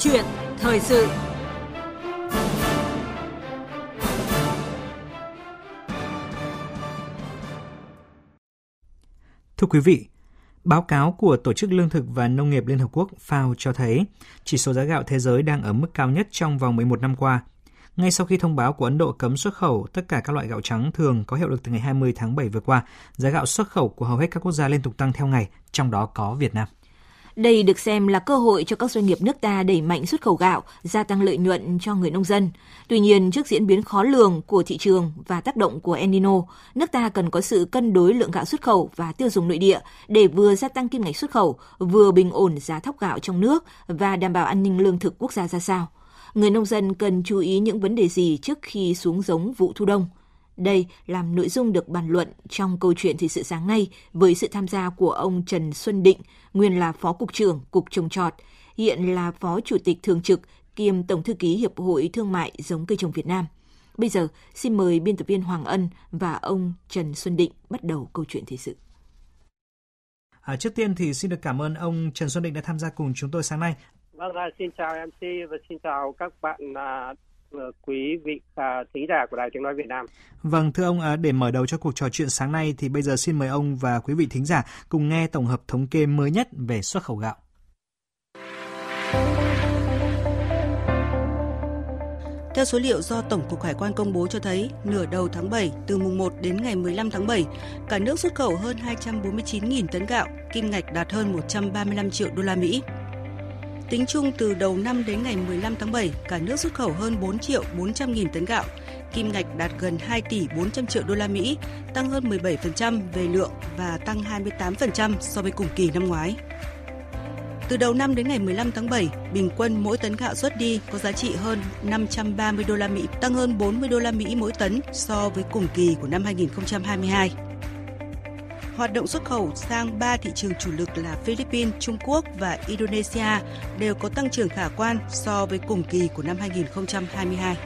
chuyện thời sự Thưa quý vị, báo cáo của Tổ chức Lương thực và Nông nghiệp Liên Hợp Quốc FAO cho thấy chỉ số giá gạo thế giới đang ở mức cao nhất trong vòng 11 năm qua. Ngay sau khi thông báo của Ấn Độ cấm xuất khẩu tất cả các loại gạo trắng thường có hiệu lực từ ngày 20 tháng 7 vừa qua, giá gạo xuất khẩu của hầu hết các quốc gia liên tục tăng theo ngày, trong đó có Việt Nam. Đây được xem là cơ hội cho các doanh nghiệp nước ta đẩy mạnh xuất khẩu gạo, gia tăng lợi nhuận cho người nông dân. Tuy nhiên, trước diễn biến khó lường của thị trường và tác động của El Nino, nước ta cần có sự cân đối lượng gạo xuất khẩu và tiêu dùng nội địa để vừa gia tăng kim ngạch xuất khẩu, vừa bình ổn giá thóc gạo trong nước và đảm bảo an ninh lương thực quốc gia ra sao. Người nông dân cần chú ý những vấn đề gì trước khi xuống giống vụ thu đông – đây làm nội dung được bàn luận trong câu chuyện thì sự sáng nay với sự tham gia của ông Trần Xuân Định, nguyên là Phó Cục trưởng Cục Trồng Trọt, hiện là Phó Chủ tịch Thường trực kiêm Tổng Thư ký Hiệp hội Thương mại giống cây trồng Việt Nam. Bây giờ, xin mời biên tập viên Hoàng Ân và ông Trần Xuân Định bắt đầu câu chuyện thời sự. À, trước tiên thì xin được cảm ơn ông Trần Xuân Định đã tham gia cùng chúng tôi sáng nay. Vâng, xin chào MC và xin chào các bạn à, quý vị à, thính giả của Đài Tiếng Nói Việt Nam. Vâng, thưa ông, à, để mở đầu cho cuộc trò chuyện sáng nay thì bây giờ xin mời ông và quý vị thính giả cùng nghe tổng hợp thống kê mới nhất về xuất khẩu gạo. Theo số liệu do Tổng cục Hải quan công bố cho thấy, nửa đầu tháng 7, từ mùng 1 đến ngày 15 tháng 7, cả nước xuất khẩu hơn 249.000 tấn gạo, kim ngạch đạt hơn 135 triệu đô la Mỹ. Tính chung từ đầu năm đến ngày 15 tháng 7, cả nước xuất khẩu hơn 4 triệu 400 nghìn tấn gạo, kim ngạch đạt gần 2 tỷ 400 triệu đô la Mỹ, tăng hơn 17% về lượng và tăng 28% so với cùng kỳ năm ngoái. Từ đầu năm đến ngày 15 tháng 7, bình quân mỗi tấn gạo xuất đi có giá trị hơn 530 đô la Mỹ, tăng hơn 40 đô la Mỹ mỗi tấn so với cùng kỳ của năm 2022 hoạt động xuất khẩu sang ba thị trường chủ lực là Philippines, Trung Quốc và Indonesia đều có tăng trưởng khả quan so với cùng kỳ của năm 2022.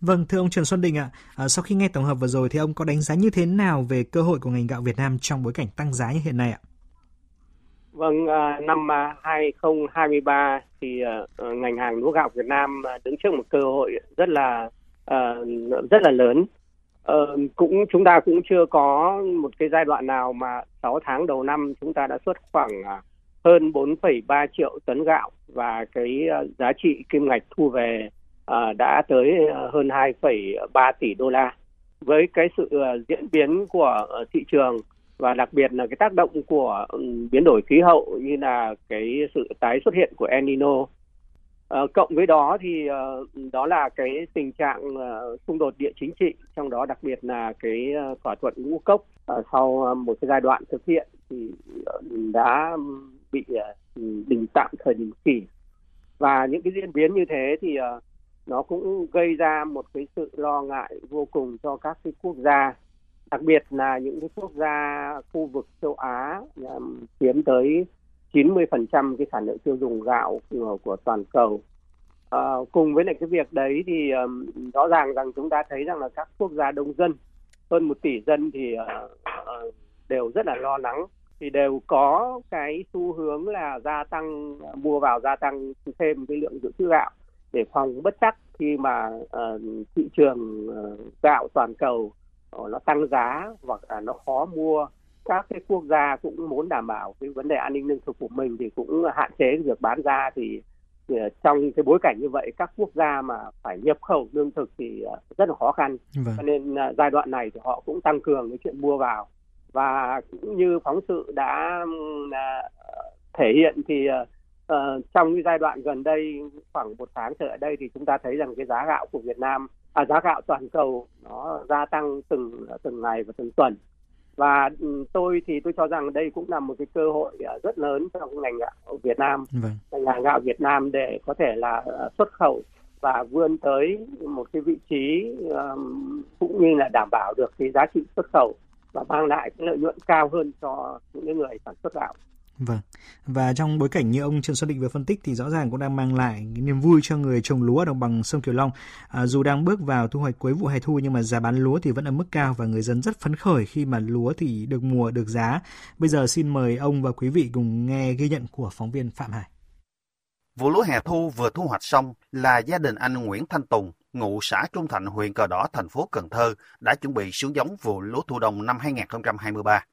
Vâng, thưa ông Trần Xuân Đình ạ, à, sau khi nghe tổng hợp vừa rồi thì ông có đánh giá như thế nào về cơ hội của ngành gạo Việt Nam trong bối cảnh tăng giá như hiện nay ạ? Vâng, à, năm 2023 thì à, ngành hàng lúa gạo Việt Nam đứng trước một cơ hội rất là uh, rất là lớn. Uh, cũng chúng ta cũng chưa có một cái giai đoạn nào mà 6 tháng đầu năm chúng ta đã xuất khoảng uh, hơn 4,3 triệu tấn gạo và cái uh, giá trị kim ngạch thu về uh, đã tới uh, hơn 2,3 tỷ đô la. Với cái sự uh, diễn biến của uh, thị trường và đặc biệt là cái tác động của biến đổi khí hậu như là cái sự tái xuất hiện của El Nino À, cộng với đó thì uh, đó là cái tình trạng uh, xung đột địa chính trị trong đó đặc biệt là cái uh, thỏa thuận ngũ cốc uh, sau uh, một cái giai đoạn thực hiện thì uh, đã bị uh, đình tạm thời đình chỉ. Và những cái diễn biến như thế thì uh, nó cũng gây ra một cái sự lo ngại vô cùng cho các cái quốc gia đặc biệt là những cái quốc gia khu vực châu Á um, chiếm tới 90% cái sản lượng tiêu dùng gạo của, của toàn cầu. À, cùng với lại cái việc đấy thì um, rõ ràng rằng chúng ta thấy rằng là các quốc gia đông dân hơn một tỷ dân thì uh, uh, đều rất là lo lắng thì đều có cái xu hướng là gia tăng mua vào gia tăng thêm cái lượng dự trữ gạo để phòng bất chắc khi mà uh, thị trường uh, gạo toàn cầu uh, nó tăng giá hoặc là nó khó mua các cái quốc gia cũng muốn đảm bảo cái vấn đề an ninh lương thực của mình thì cũng hạn chế việc bán ra thì, thì trong cái bối cảnh như vậy các quốc gia mà phải nhập khẩu lương thực thì ờ, rất là khó khăn. Vâng. cho nên ờ, giai đoạn này thì họ cũng tăng cường cái chuyện mua vào. Và cũng như phóng sự đã uh, thể hiện thì uh, trong cái giai đoạn gần đây khoảng một tháng trở lại đây thì chúng ta thấy rằng cái giá gạo của Việt Nam à, giá gạo toàn cầu nó gia tăng từng từng ngày và từng tuần và ừ, tôi thì tôi cho rằng đây cũng là một cái cơ hội à, rất lớn trong ngành gạo Việt Nam vâng. ngành gạo Việt Nam để có thể là à, xuất khẩu và vươn tới một cái vị trí um, cũng như là đảm bảo được cái giá trị xuất khẩu và mang lại cái lợi nhuận cao hơn cho những người sản xuất gạo. Vâng. Và trong bối cảnh như ông Trần Xuân Định vừa phân tích thì rõ ràng cũng đang mang lại niềm vui cho người trồng lúa ở đồng bằng sông Kiều Long. À, dù đang bước vào thu hoạch cuối vụ hè thu nhưng mà giá bán lúa thì vẫn ở mức cao và người dân rất phấn khởi khi mà lúa thì được mùa được giá. Bây giờ xin mời ông và quý vị cùng nghe ghi nhận của phóng viên Phạm Hải. Vụ lúa hè thu vừa thu hoạch xong là gia đình anh Nguyễn Thanh Tùng, ngụ xã Trung Thạnh, huyện Cờ Đỏ, thành phố Cần Thơ đã chuẩn bị xuống giống vụ lúa thu đông năm 2023.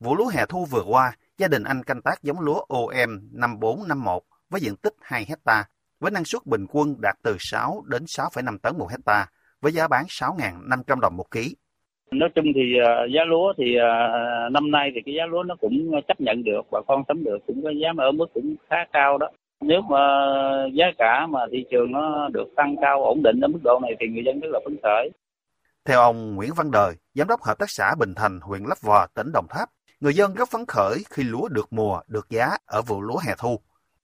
Vụ lúa hè thu vừa qua, gia đình anh canh tác giống lúa OM 5451 với diện tích 2 hecta với năng suất bình quân đạt từ 6 đến 6,5 tấn một hecta với giá bán 6.500 đồng một ký. Nói chung thì à, giá lúa thì à, năm nay thì cái giá lúa nó cũng chấp nhận được, bà con sắm được, cũng có giá mà ở mức cũng khá cao đó. Nếu mà giá cả mà thị trường nó được tăng cao ổn định ở mức độ này thì người dân rất là phấn khởi. Theo ông Nguyễn Văn Đời, Giám đốc Hợp tác xã Bình Thành, huyện Lấp Vò, tỉnh Đồng Tháp, người dân rất phấn khởi khi lúa được mùa, được giá ở vụ lúa hè thu.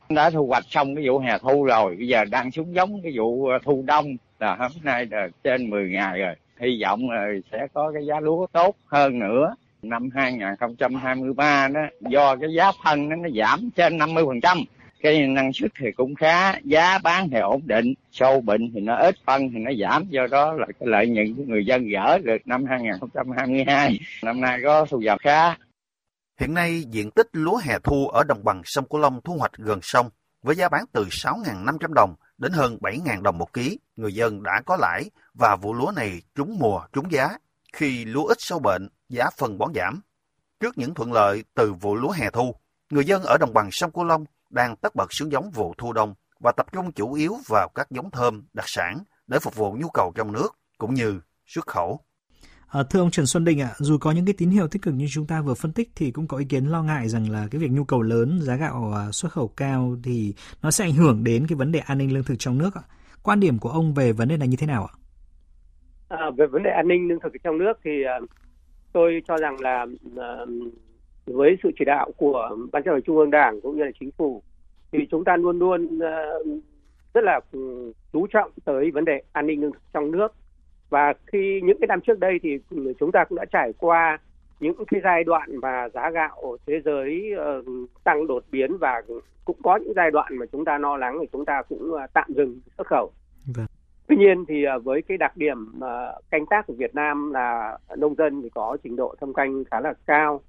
Đã thu hoạch xong cái vụ hè thu rồi, bây giờ đang xuống giống cái vụ ờ, thu đông là hôm nay là trên 10 ngày rồi. Hy vọng là sẽ có cái giá lúa tốt hơn nữa. Năm 2023 đó, do cái giá phân nó, nó giảm trên 50%. Cái năng suất thì cũng khá, giá bán thì ổn định, sâu bệnh thì nó ít, phân thì nó giảm, do đó là cái lợi nhuận của người dân gỡ được năm 2022. Năm nay có thu nhập khá, Hiện nay, diện tích lúa hè thu ở đồng bằng sông Cửu Long thu hoạch gần sông với giá bán từ 6.500 đồng đến hơn 7.000 đồng một ký. Người dân đã có lãi và vụ lúa này trúng mùa, trúng giá. Khi lúa ít sâu bệnh, giá phân bón giảm. Trước những thuận lợi từ vụ lúa hè thu, người dân ở đồng bằng sông Cửu Long đang tất bật xuống giống vụ thu đông và tập trung chủ yếu vào các giống thơm, đặc sản để phục vụ nhu cầu trong nước cũng như xuất khẩu. À, thưa ông Trần Xuân Đình ạ, dù có những cái tín hiệu tích cực như chúng ta vừa phân tích thì cũng có ý kiến lo ngại rằng là cái việc nhu cầu lớn, giá gạo à, xuất khẩu cao thì nó sẽ ảnh hưởng đến cái vấn đề an ninh lương thực trong nước ạ. Quan điểm của ông về vấn đề này như thế nào ạ? À, về vấn đề an ninh lương thực trong nước thì uh, tôi cho rằng là uh, với sự chỉ đạo của ban chấp hành trung ương đảng cũng như là chính phủ thì chúng ta luôn luôn uh, rất là chú trọng tới vấn đề an ninh lương thực trong nước và khi những cái năm trước đây thì chúng ta cũng đã trải qua những cái giai đoạn mà giá gạo thế giới uh, tăng đột biến và cũng có những giai đoạn mà chúng ta lo lắng thì chúng ta cũng uh, tạm dừng xuất khẩu. Vâng. Tuy nhiên thì với cái đặc điểm canh tác của Việt Nam là nông dân thì có trình độ thâm canh khá là cao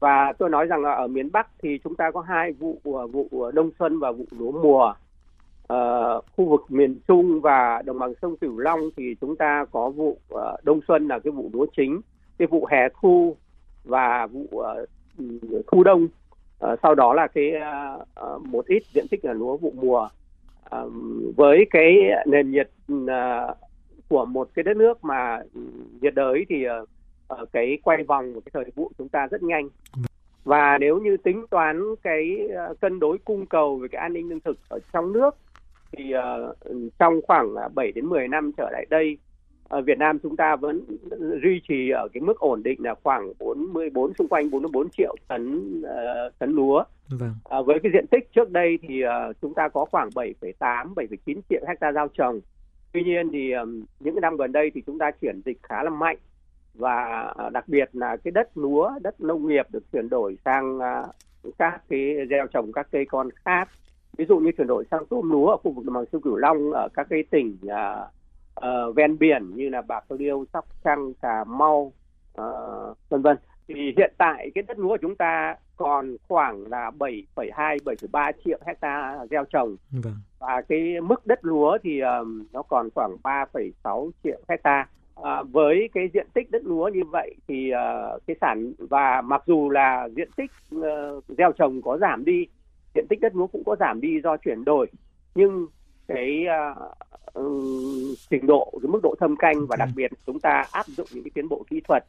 và tôi nói rằng là ở miền Bắc thì chúng ta có hai vụ à, vụ à, đông xuân và vụ lúa mùa uh, khu vực miền Trung và đồng bằng sông Cửu Long thì chúng ta có vụ uh, đông xuân là cái vụ lúa chính, cái vụ hè thu và vụ uh, thu đông. Uh, sau đó là cái uh, một ít diện tích là lúa vụ mùa. Uh, với cái nền nhiệt uh, của một cái đất nước mà nhiệt đới thì uh, cái quay vòng của cái thời vụ chúng ta rất nhanh và nếu như tính toán cái cân đối cung cầu về cái an ninh lương thực ở trong nước thì uh, trong khoảng 7 đến 10 năm trở lại đây ở Việt Nam chúng ta vẫn duy trì ở cái mức ổn định là khoảng 44 xung quanh 44 triệu tấn uh, tấn lúa. Vâng. Uh, với cái diện tích trước đây thì uh, chúng ta có khoảng 7,8 7,9 triệu hecta giao trồng. Tuy nhiên thì um, những cái năm gần đây thì chúng ta chuyển dịch khá là mạnh và uh, đặc biệt là cái đất lúa, đất nông nghiệp được chuyển đổi sang uh, các cái gieo trồng các cây con khác. Ví dụ như chuyển đổi sang tôm lúa ở khu vực đồng bằng sông cửu long ở các cái tỉnh uh, uh, ven biển như là bạc liêu sóc trăng cà mau uh, vân vân. Thì hiện tại cái đất lúa của chúng ta còn khoảng là 7,2 7,3 triệu hecta gieo trồng. Vâng. và cái mức đất lúa thì um, nó còn khoảng 3,6 triệu hecta à, với cái diện tích đất lúa như vậy thì uh, cái sản và mặc dù là diện tích uh, gieo trồng có giảm đi diện tích đất lúa cũng có giảm đi do chuyển đổi nhưng cái uh, trình độ cái mức độ thâm canh và đặc biệt chúng ta áp dụng những cái tiến bộ kỹ thuật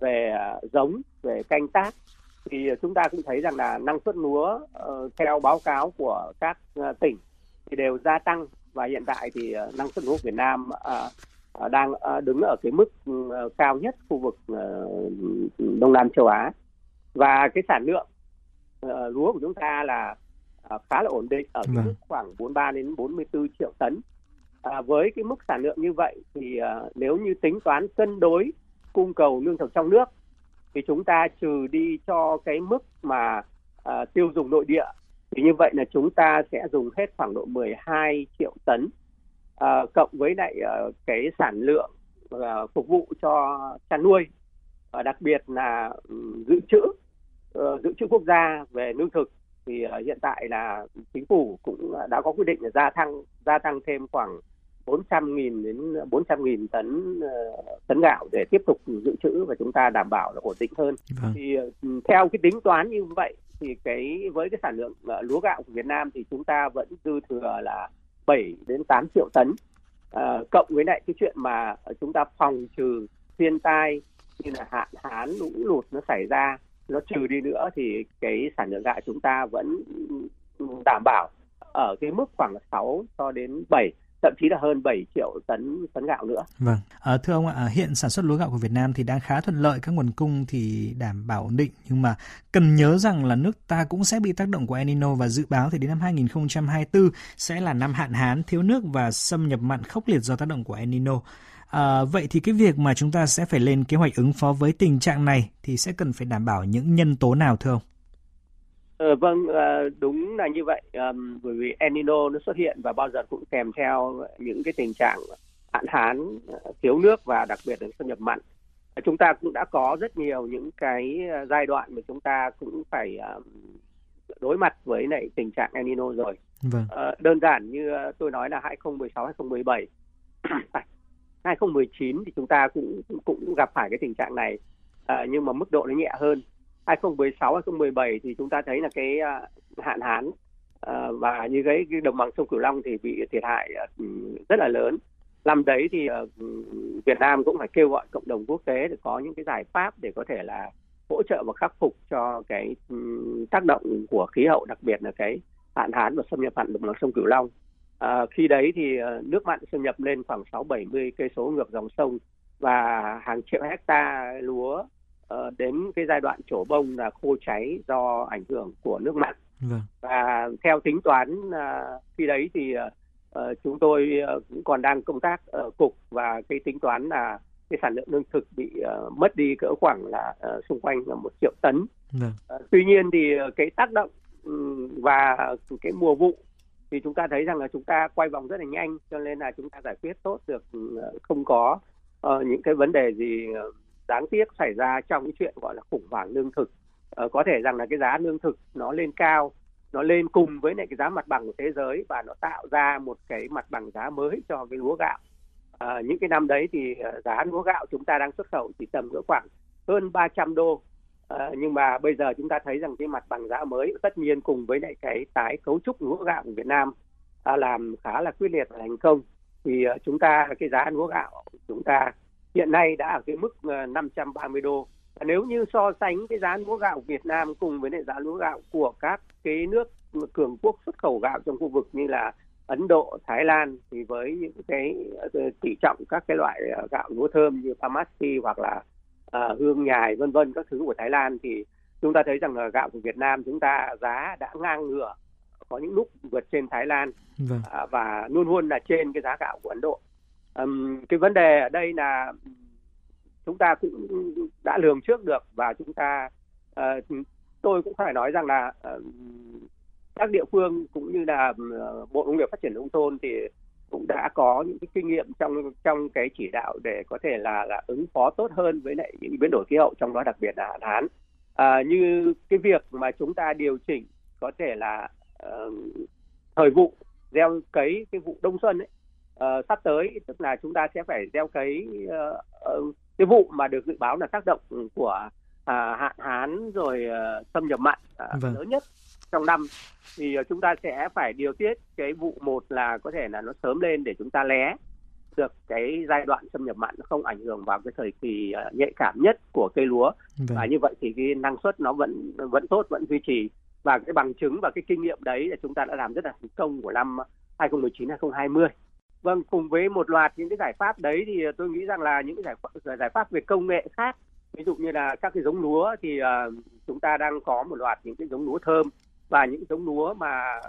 về uh, giống về canh tác thì chúng ta cũng thấy rằng là năng suất lúa uh, theo báo cáo của các uh, tỉnh thì đều gia tăng và hiện tại thì uh, năng suất lúa Việt Nam uh, uh, đang uh, đứng ở cái mức uh, cao nhất khu vực Đông Nam châu Á và cái sản lượng lúa của chúng ta là khá là ổn định ở vâng. mức khoảng 43 đến 44 triệu tấn. À, với cái mức sản lượng như vậy thì nếu như tính toán cân đối cung cầu lương thực trong nước thì chúng ta trừ đi cho cái mức mà tiêu dùng nội địa thì như vậy là chúng ta sẽ dùng hết khoảng độ 12 triệu tấn uh, cộng với lại uh, cái sản lượng uh, phục vụ cho chăn nuôi uh, đặc biệt là dự trữ uh, dự trữ quốc gia về lương thực thì uh, hiện tại là chính phủ cũng đã có quyết định là gia tăng gia tăng thêm khoảng 400.000 đến 400.000 tấn tấn gạo để tiếp tục dự trữ và chúng ta đảm bảo là ổn định hơn. Vâng. Thì theo cái tính toán như vậy thì cái với cái sản lượng uh, lúa gạo của Việt Nam thì chúng ta vẫn dư thừa là 7 đến 8 triệu tấn. À, cộng với lại cái chuyện mà chúng ta phòng trừ thiên tai như là hạn hán lũ lụt nó xảy ra nó trừ đi nữa thì cái sản lượng gạo chúng ta vẫn đảm bảo ở cái mức khoảng 6 cho đến 7 thậm chí là hơn 7 triệu tấn tấn gạo nữa. Vâng, à, thưa ông ạ, à, hiện sản xuất lúa gạo của Việt Nam thì đang khá thuận lợi, các nguồn cung thì đảm bảo ổn định, nhưng mà cần nhớ rằng là nước ta cũng sẽ bị tác động của El Nino và dự báo thì đến năm 2024 sẽ là năm hạn hán, thiếu nước và xâm nhập mặn khốc liệt do tác động của El Nino. À, vậy thì cái việc mà chúng ta sẽ phải lên kế hoạch ứng phó với tình trạng này thì sẽ cần phải đảm bảo những nhân tố nào thưa ông? Ờ, vâng, ờ, đúng là như vậy. Bởi vì El Nino nó xuất hiện và bao giờ cũng kèm theo những cái tình trạng hạn hán, ờ, thiếu nước và đặc biệt là xâm nhập mặn. Chúng ta cũng đã có rất nhiều những cái giai đoạn mà chúng ta cũng phải đối mặt với lại tình trạng El Nino rồi. Vâng. Đơn giản như tôi nói là 2016, 2017, 2019 thì chúng ta cũng cũng gặp phải cái tình trạng này, nhưng mà mức độ nó nhẹ hơn 2016 2017 thì chúng ta thấy là cái à, hạn hán à, và như cái, cái đồng bằng sông Cửu Long thì bị thiệt hại à, rất là lớn. Năm đấy thì Việt Nam cũng phải kêu gọi cộng đồng quốc tế để có những cái giải pháp để có thể là hỗ trợ và khắc phục cho cái ừ, tác động của khí hậu đặc biệt là cái hạn hán và xâm nhập mặn đồng bằng sông Cửu Long. À, khi đấy thì nước mặn xâm nhập lên khoảng 6 70 cây số ngược dòng sông và hàng triệu hecta lúa đến cái giai đoạn trổ bông là khô cháy do ảnh hưởng của nước mặn vâng. và theo tính toán uh, khi đấy thì uh, chúng tôi uh, cũng còn đang công tác ở cục và cái tính toán là cái sản lượng lương thực bị uh, mất đi cỡ khoảng là uh, xung quanh là một triệu tấn. Vâng. Uh, tuy nhiên thì uh, cái tác động um, và cái mùa vụ thì chúng ta thấy rằng là chúng ta quay vòng rất là nhanh cho nên là chúng ta giải quyết tốt được uh, không có uh, những cái vấn đề gì uh, đáng tiếc xảy ra trong cái chuyện gọi là khủng hoảng lương thực. Ờ, có thể rằng là cái giá lương thực nó lên cao nó lên cùng với lại cái giá mặt bằng của thế giới và nó tạo ra một cái mặt bằng giá mới cho cái lúa gạo. À, những cái năm đấy thì ờ, giá lúa gạo chúng ta đang xuất khẩu chỉ tầm cỡ khoảng hơn 300 đô. À, nhưng mà bây giờ chúng ta thấy rằng cái mặt bằng giá mới tất nhiên cùng với lại cái tái cấu trúc lúa gạo của Việt Nam à, làm khá là quyết liệt và thành công. Thì chúng ta cái giá lúa gạo chúng ta hiện nay đã ở cái mức 530 ờ, đô. Nếu như so sánh cái giá lúa gạo Việt Nam cùng với lại giá lúa gạo của các cái nước cường quốc xuất khẩu gạo trong khu vực như là Ấn Độ, Thái Lan thì với những cái ờ, tỷ trọng các cái loại ờ, gạo lúa thơm như Pamasi hoặc là uh, hương nhài vân vân các thứ của Thái Lan thì chúng ta thấy rằng là gạo của Việt Nam chúng ta giá đã ngang ngửa có những lúc vượt trên Thái Lan vâng. uh, và luôn luôn là trên cái giá gạo của Ấn Độ um, cái vấn đề ở đây là chúng ta cũng đã lường trước được và chúng ta uh, tôi cũng phải nói rằng là uh, các địa phương cũng như là uh, bộ nông nghiệp phát triển nông thôn thì cũng đã có những cái kinh nghiệm trong trong cái chỉ đạo để có thể là là ứng phó tốt hơn với lại những biến đổi khí hậu trong đó đặc biệt là hạn hán à, ờ, như cái việc mà chúng ta điều chỉnh có thể là uh, thời vụ gieo cấy cái vụ đông xuân ấy uh, sắp tới tức là chúng ta sẽ phải gieo cấy uh, uh, cái vụ mà được dự báo là tác động của uh, hạn hán rồi uh, xâm nhập mặn uh, vâng. lớn nhất trong năm thì uh, chúng ta sẽ phải điều tiết cái vụ một là có thể là nó sớm lên để chúng ta lé được cái giai đoạn xâm nhập mặn nó không ảnh hưởng vào cái thời kỳ nhạy cảm nhất của cây lúa vâng. và như vậy thì cái năng suất nó vẫn vẫn tốt vẫn duy trì và cái bằng chứng và cái kinh nghiệm đấy là chúng ta đã làm rất là thành công của năm 2019 2020 Vâng, cùng với một loạt những cái giải pháp đấy thì tôi nghĩ rằng là những cái giải pháp giải pháp về công nghệ khác, ví dụ như là các cái giống lúa thì uh, chúng ta đang có một loạt những cái giống lúa thơm và những giống lúa mà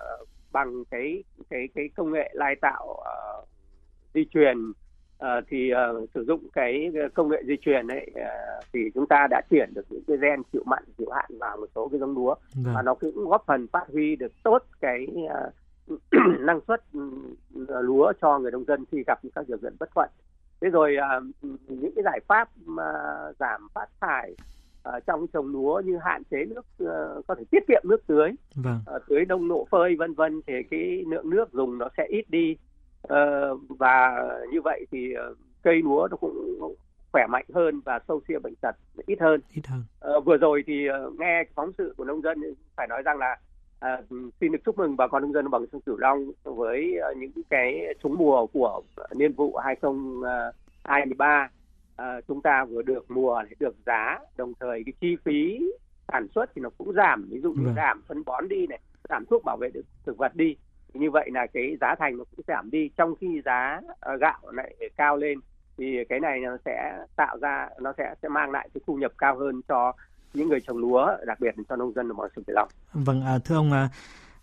bằng cái cái cái công nghệ lai tạo uh, di truyền uh, thì uh, sử dụng cái công nghệ di truyền ấy uh, thì chúng ta đã chuyển được những cái gen chịu mặn chịu hạn vào một số cái giống lúa vâng. và nó cũng góp phần phát huy được tốt cái uh, năng suất uh, lúa cho người nông dân khi gặp các điều kiện bất thuận thế rồi uh, những cái giải pháp mà giảm phát thải uh, trong trồng lúa như hạn chế nước uh, có thể tiết kiệm nước tưới vâng. uh, tưới đông nộ phơi vân vân thì cái lượng nước dùng nó sẽ ít đi uh, và như vậy thì cây lúa nó cũng khỏe mạnh hơn và sâu xia bệnh tật ít hơn. Ít hơn. Vừa rồi thì nghe phóng sự của nông dân phải nói rằng là uh, xin được chúc mừng bà con nông dân bằng sông Cửu Long với uh, những cái trúng mùa của niên vụ 2023 uh, chúng ta vừa được mùa được giá đồng thời cái chi phí sản xuất thì nó cũng giảm. Ví dụ như vâng. giảm phân bón đi này giảm thuốc bảo vệ thực vật đi như vậy là cái giá thành nó cũng giảm đi. Trong khi giá uh, gạo lại cao lên thì cái này nó sẽ tạo ra nó sẽ sẽ mang lại cái thu nhập cao hơn cho những người trồng lúa đặc biệt là cho nông dân đồng bằng sông Cửu Long. Vâng, à, thưa ông à,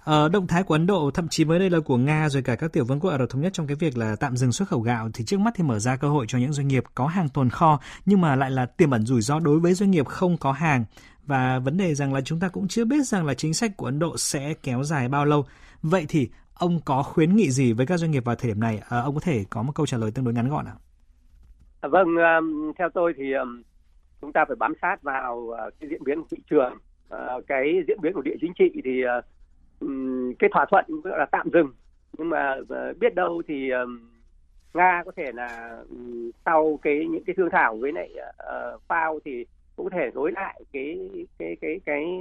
Ờ, động thái của Ấn Độ, thậm chí mới đây là của Nga rồi cả các tiểu vương quốc Ả Rập thống nhất trong cái việc là tạm dừng xuất khẩu gạo thì trước mắt thì mở ra cơ hội cho những doanh nghiệp có hàng tồn kho nhưng mà lại là tiềm ẩn rủi ro đối với doanh nghiệp không có hàng và vấn đề rằng là chúng ta cũng chưa biết rằng là chính sách của Ấn Độ sẽ kéo dài bao lâu. Vậy thì ông có khuyến nghị gì với các doanh nghiệp vào thời điểm này? À, ông có thể có một câu trả lời tương đối ngắn gọn ạ? À, vâng, theo tôi thì chúng ta phải bám sát vào uh, cái diễn biến của thị trường, uh, cái diễn biến của địa chính trị thì uh, cái thỏa thuận gọi là tạm dừng. Nhưng mà biết đâu thì nga có thể là sau cái những cái thương thảo với lại uh, phao thì cũng thể nối lại cái cái cái cái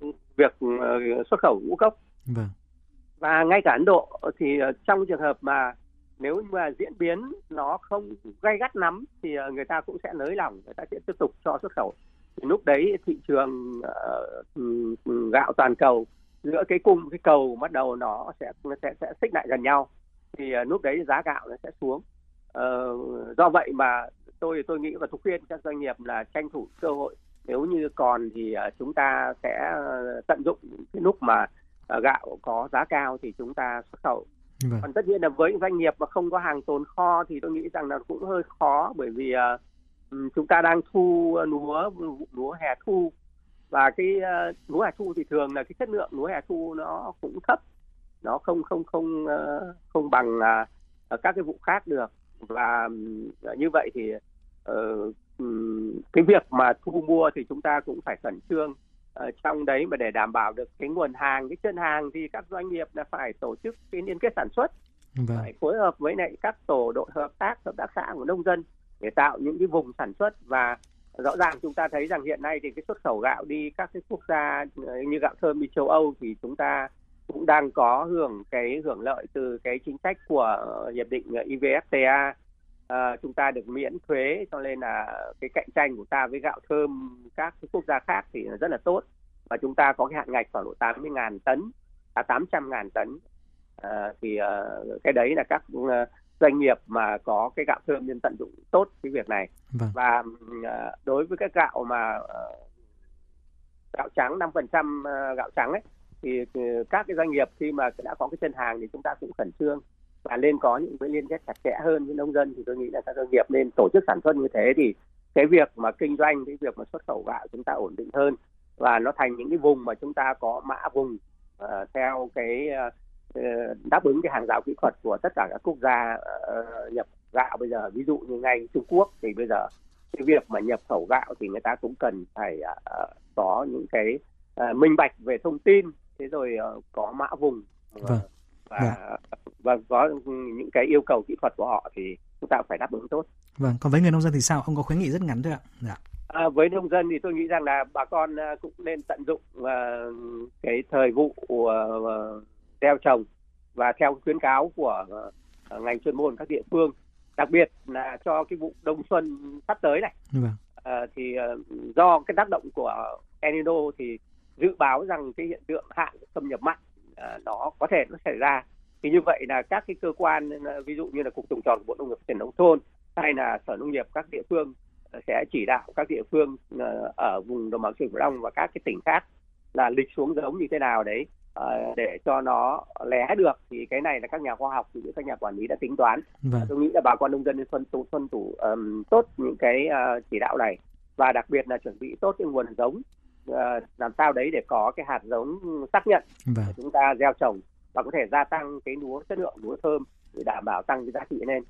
uh, việc uh, xuất khẩu ngũ cốc. Vâng. và ngay cả ấn độ thì uh, trong trường hợp mà nếu mà diễn biến nó không gay gắt lắm thì ờ, người ta cũng sẽ nới lỏng người ta sẽ tiếp tục cho xuất khẩu. Thì lúc đấy thị trường uh, gạo toàn cầu giữa cái cung cái cầu bắt đầu nó sẽ nó sẽ sẽ xích lại gần nhau. Thì uh, lúc đấy giá gạo nó sẽ xuống. Uh, do vậy mà tôi tôi nghĩ và tôi khuyên các doanh nghiệp là tranh thủ cơ hội. Nếu như còn thì uh, chúng ta sẽ tận dụng cái lúc mà uh, gạo có giá cao thì chúng ta xuất khẩu vâng. còn tất nhiên là với doanh nghiệp mà không có hàng tồn kho thì tôi nghĩ rằng là cũng hơi khó bởi vì uh, chúng ta đang thu lúa lúa hè thu. Và cái uh, lúa hè thu thì thường là cái chất lượng lúa hè thu nó cũng thấp. Nó không không không uh, không bằng uh, các cái vụ khác được. Và uh, như vậy thì uh, cái việc mà thu mua thì chúng ta cũng phải khẩn trương uh, trong đấy mà để đảm bảo được cái nguồn hàng cái chân hàng thì các doanh nghiệp là phải tổ chức cái liên kết sản xuất vâng. phải phối hợp với lại các tổ đội hợp tác hợp tác xã của nông dân để tạo những cái vùng sản xuất và rõ ràng chúng ta thấy rằng hiện nay thì cái xuất khẩu gạo đi các cái quốc gia ờ, như gạo thơm đi châu Âu thì chúng ta cũng đang có hưởng cái hưởng lợi từ cái chính sách của hiệp định EVFTA à, chúng ta được miễn thuế cho nên là cái cạnh tranh của ta với gạo thơm các cái quốc gia khác thì rất là tốt. Và chúng ta có cái hạn ngạch khoảng độ 80 ngàn tấn à 800 ngàn tấn. À, thì uh, cái đấy là các uh, doanh nghiệp mà có cái gạo thơm nên tận dụng tốt cái việc này. Vâng. và uh, đối với các gạo mà uh, gạo trắng 5% uh, gạo trắng ấy thì uh, các cái doanh nghiệp khi mà đã có cái chân hàng thì chúng ta cũng khẩn trương và nên có những cái liên kết chặt chẽ hơn với nông dân thì tôi nghĩ là các doanh nghiệp nên tổ chức sản xuất như thế thì cái việc mà kinh doanh cái việc mà xuất khẩu gạo chúng ta ổn định hơn. Và nó thành những cái vùng mà chúng ta có mã vùng uh, theo cái uh, đáp ứng cái hàng rào kỹ thuật của tất cả các quốc gia uh, nhập gạo bây giờ. Ví dụ như ngay Trung Quốc thì bây giờ cái việc mà nhập khẩu gạo thì người ta cũng cần phải uh, có những cái uh, minh bạch về thông tin. Thế rồi uh, có mã vùng uh, vâng và vâng. và có những cái yêu cầu kỹ thuật của họ thì chúng ta phải đáp ứng tốt. Vâng, còn với người nông dân thì sao? Ông có khuyến nghị rất ngắn thôi ạ. Dạ. À, với nông dân thì tôi nghĩ rằng là bà con cũng nên tận dụng uh, cái thời vụ uh, gieo trồng và theo khuyến cáo của uh, ngành chuyên môn các địa phương đặc biệt là cho cái vụ đông xuân sắp tới này vâng. uh, thì uh, do cái tác động của El Nino thì dự báo rằng cái hiện tượng hạn xâm nhập mặn nó có thể nó xảy ra. Thì như vậy là các cái cơ quan uh, ví dụ như là cục trồng trọt bộ nông nghiệp phát triển nông thôn hay là sở nông nghiệp các địa phương uh, sẽ chỉ đạo các địa phương uh, ở vùng đồng bằng sông cửu long và các cái tỉnh khác là lịch xuống giống như thế nào đấy để cho nó lé được. Thì cái này là các nhà khoa học cũng như các nhà quản lý đã tính toán. Vâng. tôi nghĩ là bà con nông dân nên tuân thủ um, tốt những cái uh, chỉ đạo này và đặc biệt là chuẩn bị tốt cái nguồn giống làm sao đấy để có cái hạt giống xác nhận Vâng. để chúng ta gieo trồng và có thể gia tăng cái lúa chất lượng lúa thơm để đảm bảo tăng cái giá trị lên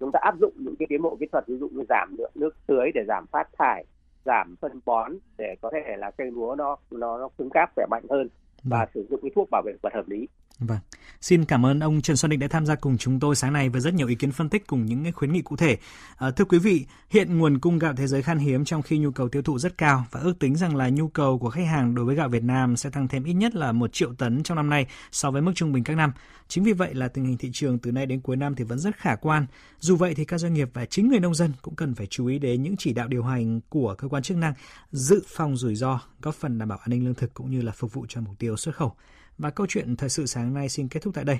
chúng ta áp dụng những cái tiến bộ kỹ thuật ví dụ như giảm lượng nước tưới để giảm phát thải giảm phân bón để có thể là cây lúa nó nó nó cứng cáp khỏe mạnh hơn và Vâng. sử dụng cái thuốc bảo vệ thực vật hợp lý Vâng. Xin cảm ơn ông Trần Xuân Định đã tham gia cùng chúng tôi sáng nay với rất nhiều ý kiến phân tích cùng những khuyến nghị cụ thể. À, thưa quý vị, hiện nguồn cung gạo thế giới khan hiếm trong khi nhu cầu tiêu thụ rất cao và ước tính rằng là nhu cầu của khách hàng đối với gạo Việt Nam sẽ tăng thêm ít nhất là 1 triệu tấn trong năm nay so với mức trung bình các năm. Chính vì vậy là tình hình thị trường từ nay đến cuối năm thì vẫn rất khả quan. Dù vậy thì các doanh nghiệp và chính người nông dân cũng cần phải chú ý đến những chỉ đạo điều hành của cơ quan chức năng dự phòng rủi ro, góp phần đảm bảo an ninh lương thực cũng như là phục vụ cho mục tiêu xuất khẩu. Và câu chuyện thời sự sáng nay xin kết thúc tại đây.